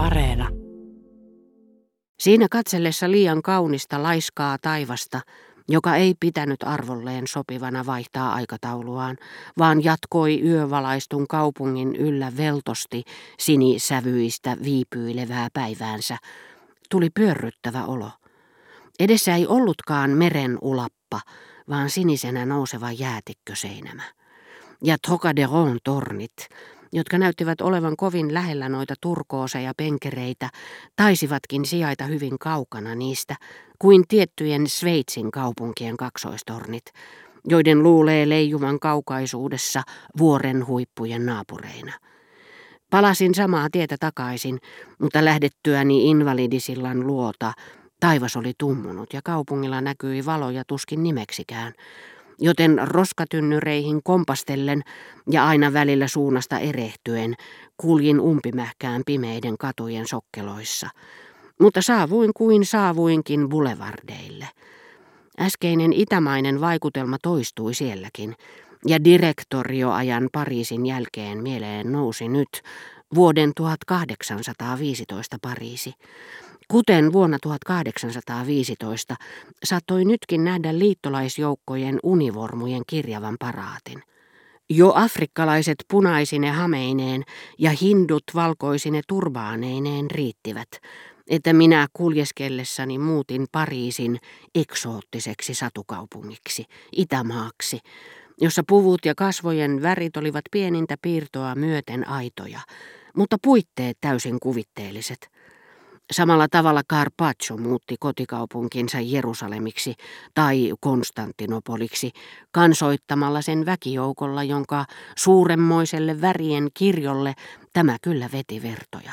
Areena. Siinä katsellessa liian kaunista laiskaa taivasta, joka ei pitänyt arvolleen sopivana vaihtaa aikatauluaan, vaan jatkoi yövalaistun kaupungin yllä veltosti sinisävyistä viipyilevää päiväänsä, tuli pyörryttävä olo. Edessä ei ollutkaan meren ulappa, vaan sinisenä nouseva jäätikköseinämä. Ja Trocaderon tornit, jotka näyttivät olevan kovin lähellä noita turkooseja penkereitä, taisivatkin sijaita hyvin kaukana niistä, kuin tiettyjen Sveitsin kaupunkien kaksoistornit, joiden luulee leijuvan kaukaisuudessa vuoren huippujen naapureina. Palasin samaa tietä takaisin, mutta lähdettyäni invalidisillan luota taivas oli tummunut ja kaupungilla näkyi valoja tuskin nimeksikään, joten roskatynnyreihin kompastellen ja aina välillä suunnasta erehtyen kuljin umpimähkään pimeiden katujen sokkeloissa. Mutta saavuin kuin saavuinkin boulevardeille. Äskeinen itämainen vaikutelma toistui sielläkin, ja direktorioajan Pariisin jälkeen mieleen nousi nyt vuoden 1815 Pariisi. Kuten vuonna 1815 saattoi nytkin nähdä liittolaisjoukkojen univormujen kirjavan paraatin. Jo afrikkalaiset punaisine hameineen ja hindut valkoisine turbaaneineen riittivät, että minä kuljeskellessani muutin Pariisin eksoottiseksi satukaupungiksi, Itämaaksi, jossa puvut ja kasvojen värit olivat pienintä piirtoa myöten aitoja, mutta puitteet täysin kuvitteelliset – Samalla tavalla Carpaccio muutti kotikaupunkinsa Jerusalemiksi tai Konstantinopoliksi kansoittamalla sen väkijoukolla, jonka suuremmoiselle värien kirjolle tämä kyllä veti vertoja.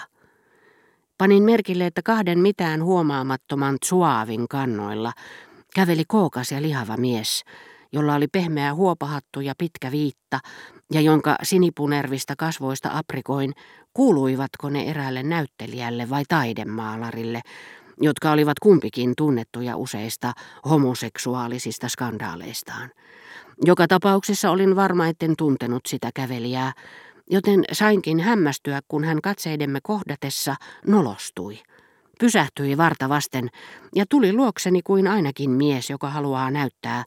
Panin merkille, että kahden mitään huomaamattoman suaavin kannoilla käveli kookas ja lihava mies, jolla oli pehmeä huopahattu ja pitkä viitta, ja jonka sinipunervista kasvoista aprikoin, kuuluivatko ne eräälle näyttelijälle vai taidemaalarille, jotka olivat kumpikin tunnettuja useista homoseksuaalisista skandaaleistaan. Joka tapauksessa olin varma, etten tuntenut sitä kävelijää, joten sainkin hämmästyä, kun hän katseidemme kohdatessa nolostui. Pysähtyi varta vasten ja tuli luokseni kuin ainakin mies, joka haluaa näyttää,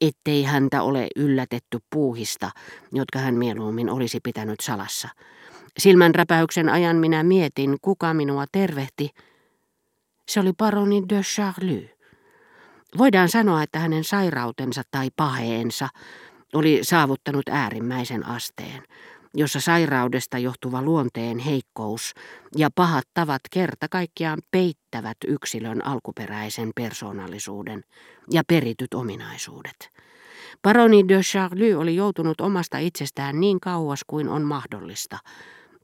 ettei häntä ole yllätetty puuhista, jotka hän mieluummin olisi pitänyt salassa. Silmänräpäyksen ajan minä mietin, kuka minua tervehti. Se oli paroni de Charlie. Voidaan sanoa, että hänen sairautensa tai paheensa oli saavuttanut äärimmäisen asteen jossa sairaudesta johtuva luonteen heikkous ja pahat tavat kerta kaikkiaan peittävät yksilön alkuperäisen persoonallisuuden ja perityt ominaisuudet. Paroni de Charlie oli joutunut omasta itsestään niin kauas kuin on mahdollista,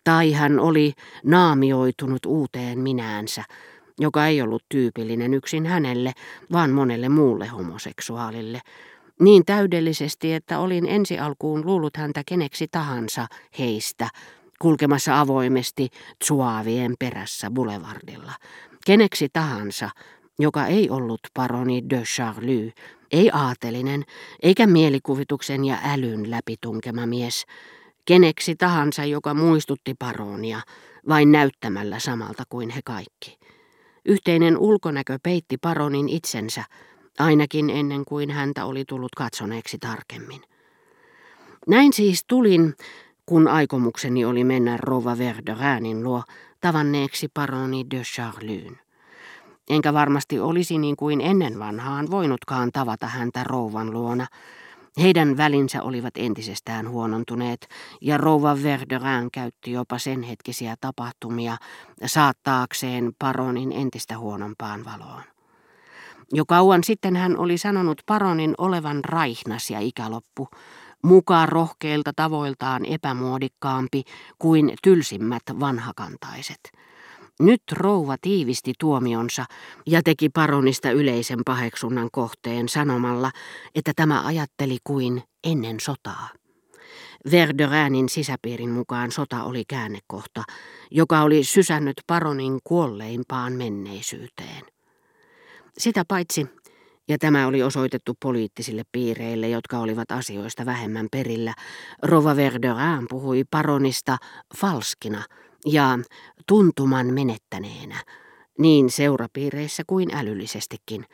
tai hän oli naamioitunut uuteen minäänsä, joka ei ollut tyypillinen yksin hänelle, vaan monelle muulle homoseksuaalille, niin täydellisesti, että olin ensi alkuun luullut häntä keneksi tahansa heistä, kulkemassa avoimesti Tsuavien perässä boulevardilla. Keneksi tahansa, joka ei ollut paroni de Charlie, ei aatelinen, eikä mielikuvituksen ja älyn läpitunkema mies, keneksi tahansa, joka muistutti paronia, vain näyttämällä samalta kuin he kaikki. Yhteinen ulkonäkö peitti paronin itsensä, ainakin ennen kuin häntä oli tullut katsoneeksi tarkemmin. Näin siis tulin, kun aikomukseni oli mennä Rova Verderäänin luo tavanneeksi paroni de Charlyn. Enkä varmasti olisi niin kuin ennen vanhaan voinutkaan tavata häntä rouvan luona. Heidän välinsä olivat entisestään huonontuneet, ja rouva Verderään käytti jopa sen hetkisiä tapahtumia saattaakseen paronin entistä huonompaan valoon. Jo kauan sitten hän oli sanonut paronin olevan raihnas ja ikäloppu, mukaan rohkeilta tavoiltaan epämuodikkaampi kuin tylsimmät vanhakantaiset. Nyt rouva tiivisti tuomionsa ja teki paronista yleisen paheksunnan kohteen sanomalla, että tämä ajatteli kuin ennen sotaa. Verderäänin sisäpiirin mukaan sota oli käännekohta, joka oli sysännyt paronin kuolleimpaan menneisyyteen. Sitä paitsi, ja tämä oli osoitettu poliittisille piireille, jotka olivat asioista vähemmän perillä, Rova Verderin puhui paronista falskina, ja tuntuman menettäneenä, niin seurapiireissä kuin älyllisestikin.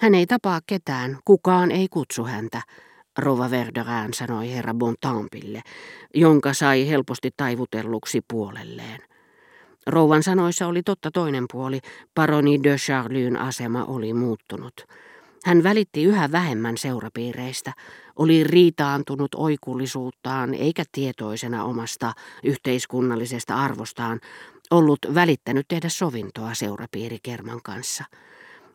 Hän ei tapaa ketään, kukaan ei kutsu häntä, Rova Verderään sanoi herra Bontampille, jonka sai helposti taivutelluksi puolelleen. Rouvan sanoissa oli totta toinen puoli, paroni de Charlyn asema oli muuttunut. Hän välitti yhä vähemmän seurapiireistä, oli riitaantunut oikullisuuttaan eikä tietoisena omasta yhteiskunnallisesta arvostaan ollut välittänyt tehdä sovintoa seurapiirikerman kanssa.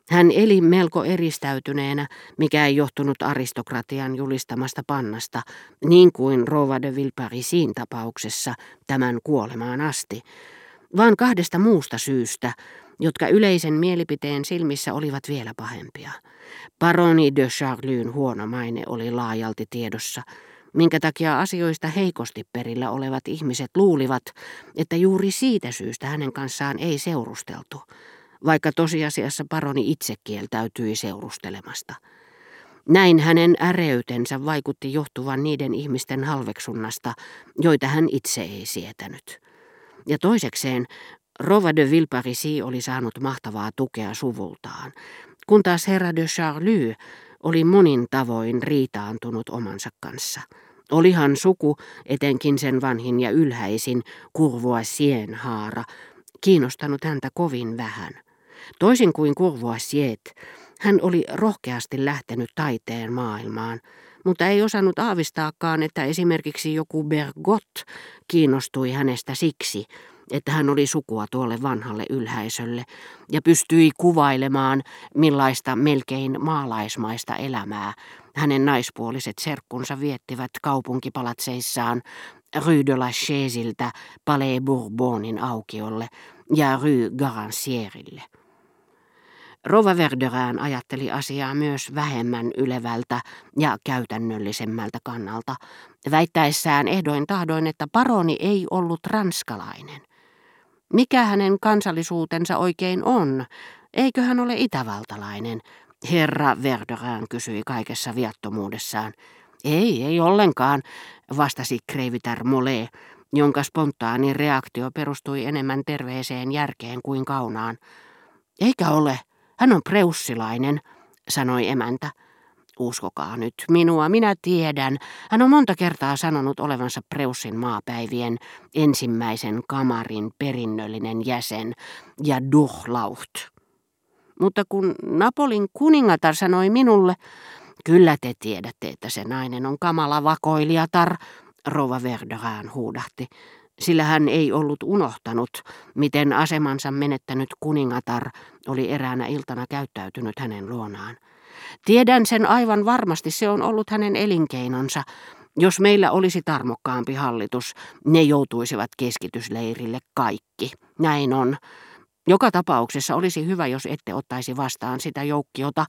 Hän eli melko eristäytyneenä, mikä ei johtunut aristokratian julistamasta pannasta, niin kuin Rova de Villeparisin tapauksessa tämän kuolemaan asti, vaan kahdesta muusta syystä, jotka yleisen mielipiteen silmissä olivat vielä pahempia. Paroni de Charlyn huono maine oli laajalti tiedossa, minkä takia asioista heikosti perillä olevat ihmiset luulivat, että juuri siitä syystä hänen kanssaan ei seurusteltu, vaikka tosiasiassa paroni itse kieltäytyi seurustelemasta. Näin hänen äreytensä vaikutti johtuvan niiden ihmisten halveksunnasta, joita hän itse ei sietänyt. Ja toisekseen Rova de Vilparisi oli saanut mahtavaa tukea suvultaan, kun taas herra de Charlie oli monin tavoin riitaantunut omansa kanssa. Olihan suku, etenkin sen vanhin ja ylhäisin, Courvoisien haara, kiinnostanut häntä kovin vähän. Toisin kuin Courvoisiet, hän oli rohkeasti lähtenyt taiteen maailmaan, mutta ei osannut aavistaakaan, että esimerkiksi joku Bergot kiinnostui hänestä siksi, että hän oli sukua tuolle vanhalle ylhäisölle ja pystyi kuvailemaan, millaista melkein maalaismaista elämää hänen naispuoliset serkkunsa viettivät kaupunkipalatseissaan Rue de la Chaisiltä Palais Bourbonin aukiolle ja Rue Garancierille. Rova Verderään ajatteli asiaa myös vähemmän ylevältä ja käytännöllisemmältä kannalta, väittäessään ehdoin tahdoin, että paroni ei ollut ranskalainen. Mikä hänen kansallisuutensa oikein on? Eikö hän ole itävaltalainen? Herra Verderään kysyi kaikessa viattomuudessaan. Ei, ei ollenkaan, vastasi Kreivitär Mole, jonka spontaani reaktio perustui enemmän terveeseen järkeen kuin kaunaan. Eikä ole, hän on preussilainen, sanoi emäntä. Uskokaa nyt minua, minä tiedän. Hän on monta kertaa sanonut olevansa Preussin maapäivien ensimmäisen kamarin perinnöllinen jäsen ja durlaucht. Mutta kun Napolin kuningatar sanoi minulle, kyllä te tiedätte, että se nainen on kamala vakoilijatar, Rova Verderään huudahti, sillä hän ei ollut unohtanut, miten asemansa menettänyt kuningatar oli eräänä iltana käyttäytynyt hänen luonaan. Tiedän sen aivan varmasti, se on ollut hänen elinkeinonsa. Jos meillä olisi tarmokkaampi hallitus, ne joutuisivat keskitysleirille kaikki. Näin on. Joka tapauksessa olisi hyvä, jos ette ottaisi vastaan sitä joukkiota,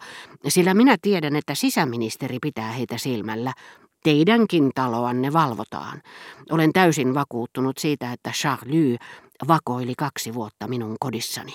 sillä minä tiedän, että sisäministeri pitää heitä silmällä. Teidänkin taloanne valvotaan. Olen täysin vakuuttunut siitä, että Charlie vakoili kaksi vuotta minun kodissani.